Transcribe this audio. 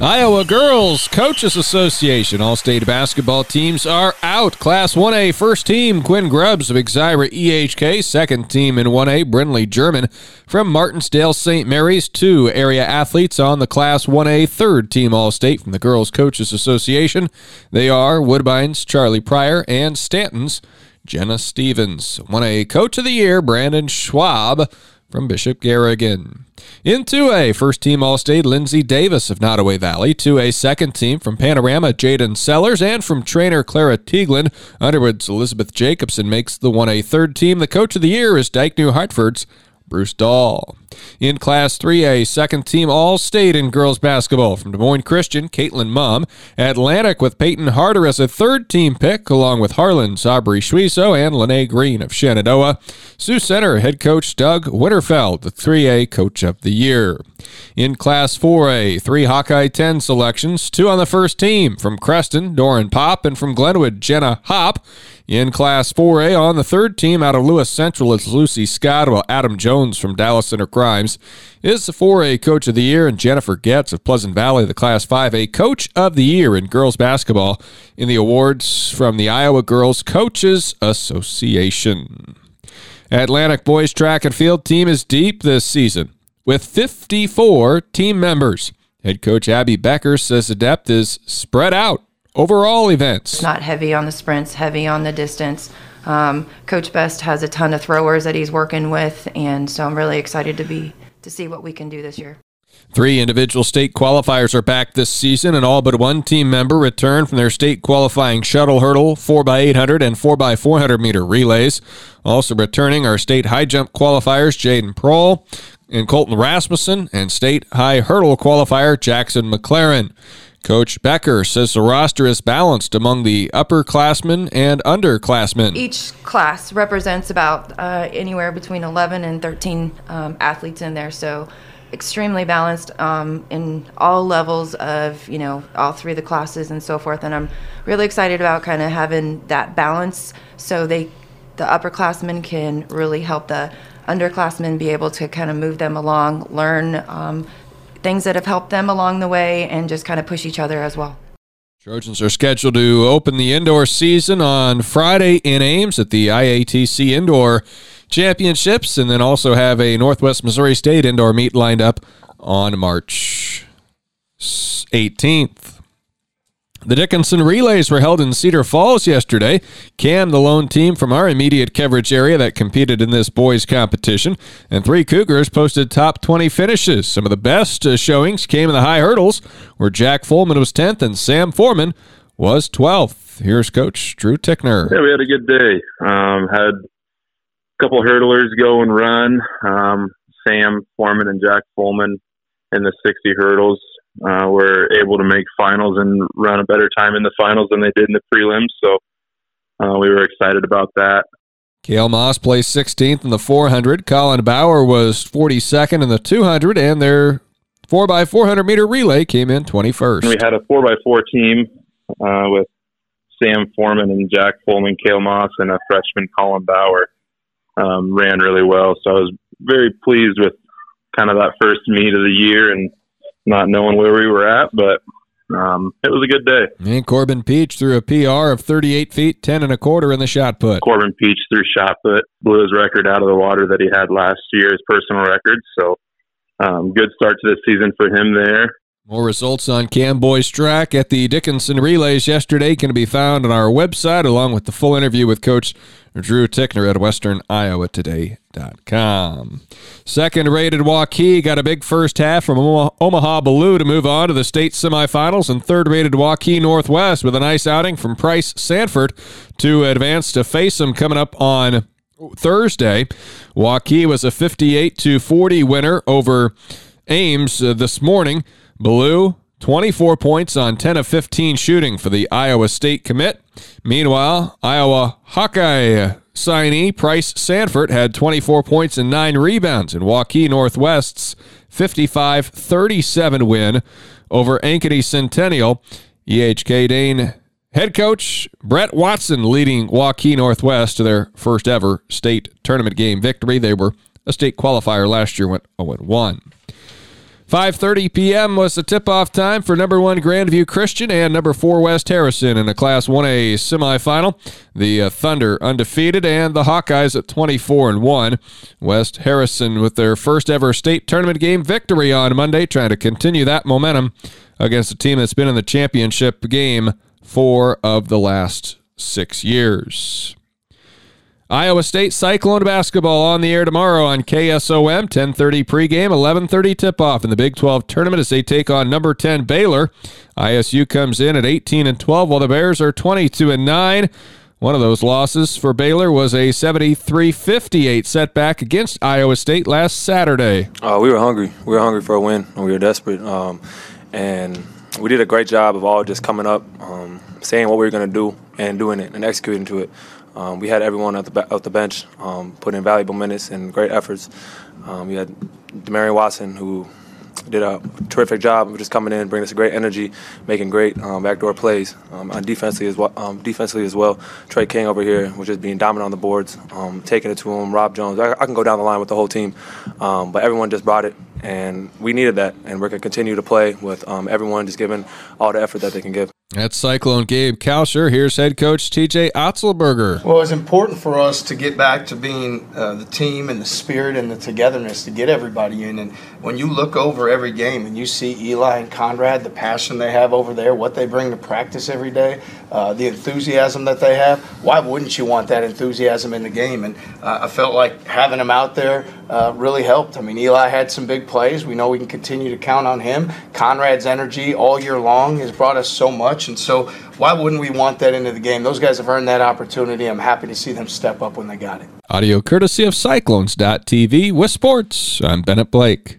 Iowa Girls Coaches Association All State basketball teams are out. Class 1A first team Quinn Grubbs of Exira EHK. Second team in 1A Brinley German from Martensdale St. Mary's. Two area athletes on the Class 1A third team All State from the Girls Coaches Association. They are Woodbine's Charlie Pryor and Stanton's Jenna Stevens. 1A Coach of the Year Brandon Schwab from Bishop Garrigan. In 2A, first team All State Lindsay Davis of Nodaway Valley. 2A, second team from Panorama Jaden Sellers and from Treynor Clara Tieglin. Underwood's Elizabeth Jacobson makes the 1A third team. The coach of the year is Dike New Hartford's Bruce Dahl. In Class 3A, second team All State in girls basketball from Des Moines Christian, Caitlin Mum. Atlantic with Peyton Harder as a third team pick, along with Harlan Sabri Schwieso and Lene Green of Shenandoah. Sioux Center head coach Doug Winterfeld, the 3A coach of the year. In Class 4A, three Hawkeye 10 selections, two on the first team from Creston, Doran Pop, and from Glenwood, Jenna Hop. In Class 4A, on the third team out of Lewis Central is Lucy Scott, while Adam Jones from Dallas Center Grimes is the 4A Coach of the Year, and Jennifer Getz of Pleasant Valley, the Class 5A Coach of the Year in girls basketball in the awards from the Iowa Girls Coaches Association. Atlantic boys track and field team is deep this season with 54 team members. Head coach Abby Becker says the depth is spread out over all events. Not heavy on the sprints, heavy on the distance. Um, coach Best has a ton of throwers that he's working with, and so I'm really excited to be to see what we can do this year. Three individual state qualifiers are back this season, and all but one team member returned from their state qualifying shuttle hurdle, 4x800 and 4x400 meter relays. Also returning are state high jump qualifiers Jaden Prohl and Colton Rasmussen, and state high hurdle qualifier Jackson McLaren. Coach Becker says the roster is balanced among the upperclassmen and underclassmen. Each class represents about uh, anywhere between 11 and 13 um, athletes in there, so extremely balanced um, in all levels of you know all three of the classes and so forth. And I'm really excited about kind of having that balance, so they the upperclassmen can really help the underclassmen be able to kind of move them along, learn um, things that have helped them along the way, and just kind of push each other as well. Trojans are scheduled to open the indoor season on Friday in Ames at the IATC Indoor Championships, and then also have a Northwest Missouri State indoor meet lined up on March 18th. The Dickinson Relays were held in Cedar Falls yesterday. Cam, the lone team from our immediate coverage area that competed in this boys competition, and three Cougars posted top 20 finishes. Some of the best uh, showings came in the high hurdles, where Jack Fullman was 10th and Sam Foreman was 12th. Here's Coach Drew Tickner. Yeah, we had a good day. Um, had a couple hurdlers go and run. Um, Sam Foreman and Jack Fullman in the 60 hurdles uh, were able to make finals and run a better time in the finals than they did in the prelims. So uh, we were excited about that. Kale Moss placed 16th in the 400. Colin Bauer was 42nd in the 200, and their 4x400 meter relay came in 21st. We had a 4x4 team uh, with Sam Foreman and Jack Pullman, Kale Moss, and a freshman Colin Bauer. Um, ran really well. So I was very pleased with kind of that first meet of the year and not knowing where we were at, but um, it was a good day. And Corbin Peach threw a PR of 38 feet, 10 and a quarter in the shot put. Corbin Peach threw shot put, blew his record out of the water that he had last year, his personal record. So um, good start to the season for him there. More results on Cam Boys track at the Dickinson Relays yesterday can be found on our website, along with the full interview with Coach Drew Tickner at WesternIowaToday.com. Second rated Waukee got a big first half from Omaha Biliew to move on to the state semifinals, and third rated Waukee Northwest with a nice outing from Pryce Sandfort to advance to face them coming up on Thursday. Waukee was a 58 to 40 winner over Ames uh, this morning. Biliew, 24 points on 10 of 15 shooting for the Iowa State commit. Meanwhile, Iowa Hawkeye signee Pryce Sandfort had 24 points and 9 rebounds in Waukee Northwest's 55 37 win over Ankeny Centennial. EHK Dane head coach Brett Watson leading Waukee Northwest to their first ever state tournament game victory. They were a state qualifier last year, went 0 1. 5:30 p.m. was the tip-off time for number 1 Grandview Christian and number 4 West Harrison in the Class 1A semifinal. The uh, Thunder undefeated and the Hawkeyes at 24 and 1. West Harrison with their first ever state tournament game victory on Monday trying to continue that momentum against a team that's been in the championship game 4 of the last 6 years. Iowa State Cyclone basketball on the air tomorrow on KSOM 10:30 pregame, 11:30 tip-off in the Big 12 tournament as they take on number 10 Baylor. ISU comes in at 18 and 12 while the Bears are 22 and 9. One of those losses for Baylor was a 73-58 setback against Iowa State last Saturday. Uh, we were hungry. We were hungry for a win, and we were desperate. Um, and we did a great job of all just coming up, um, saying what we were going to do, and doing it and executing to it. Um, we had everyone at the at the bench um, put in valuable minutes and great efforts. Um, we had Demarion Watson who did a terrific job of just coming in, bringing us great energy, making great um, backdoor plays um, on defensively as well. Um, defensively as well, Tre King over here was just being dominant on the boards, taking it to him. Rob Jones, I, I, can go down the line with the whole team, but everyone just brought it, and we needed that, and we're gonna continue to play with everyone just giving all the effort that they can give. That's Cyclone Gabe Kalscheur. Here's head coach TJ Otzelberger. Well, it's important for us to get back to being uh, the team and the spirit and the togetherness to get everybody in. And when you look over every game and you see Eli and Conrad, the passion they have over there, what they bring to practice every day, uh, the enthusiasm that they have, why wouldn't you want that enthusiasm in the game? And uh, I felt like having them out there uh, really helped. I mean, Eli had some big plays. We know we can continue to count on him. Conrad's energy all year long has brought us so much. And so, why wouldn't we want that into the game? Those guys have earned that opportunity. I'm happy to see them step up when they got it. Audio courtesy of Cyclones.tv with sports. I'm Bennett Blake.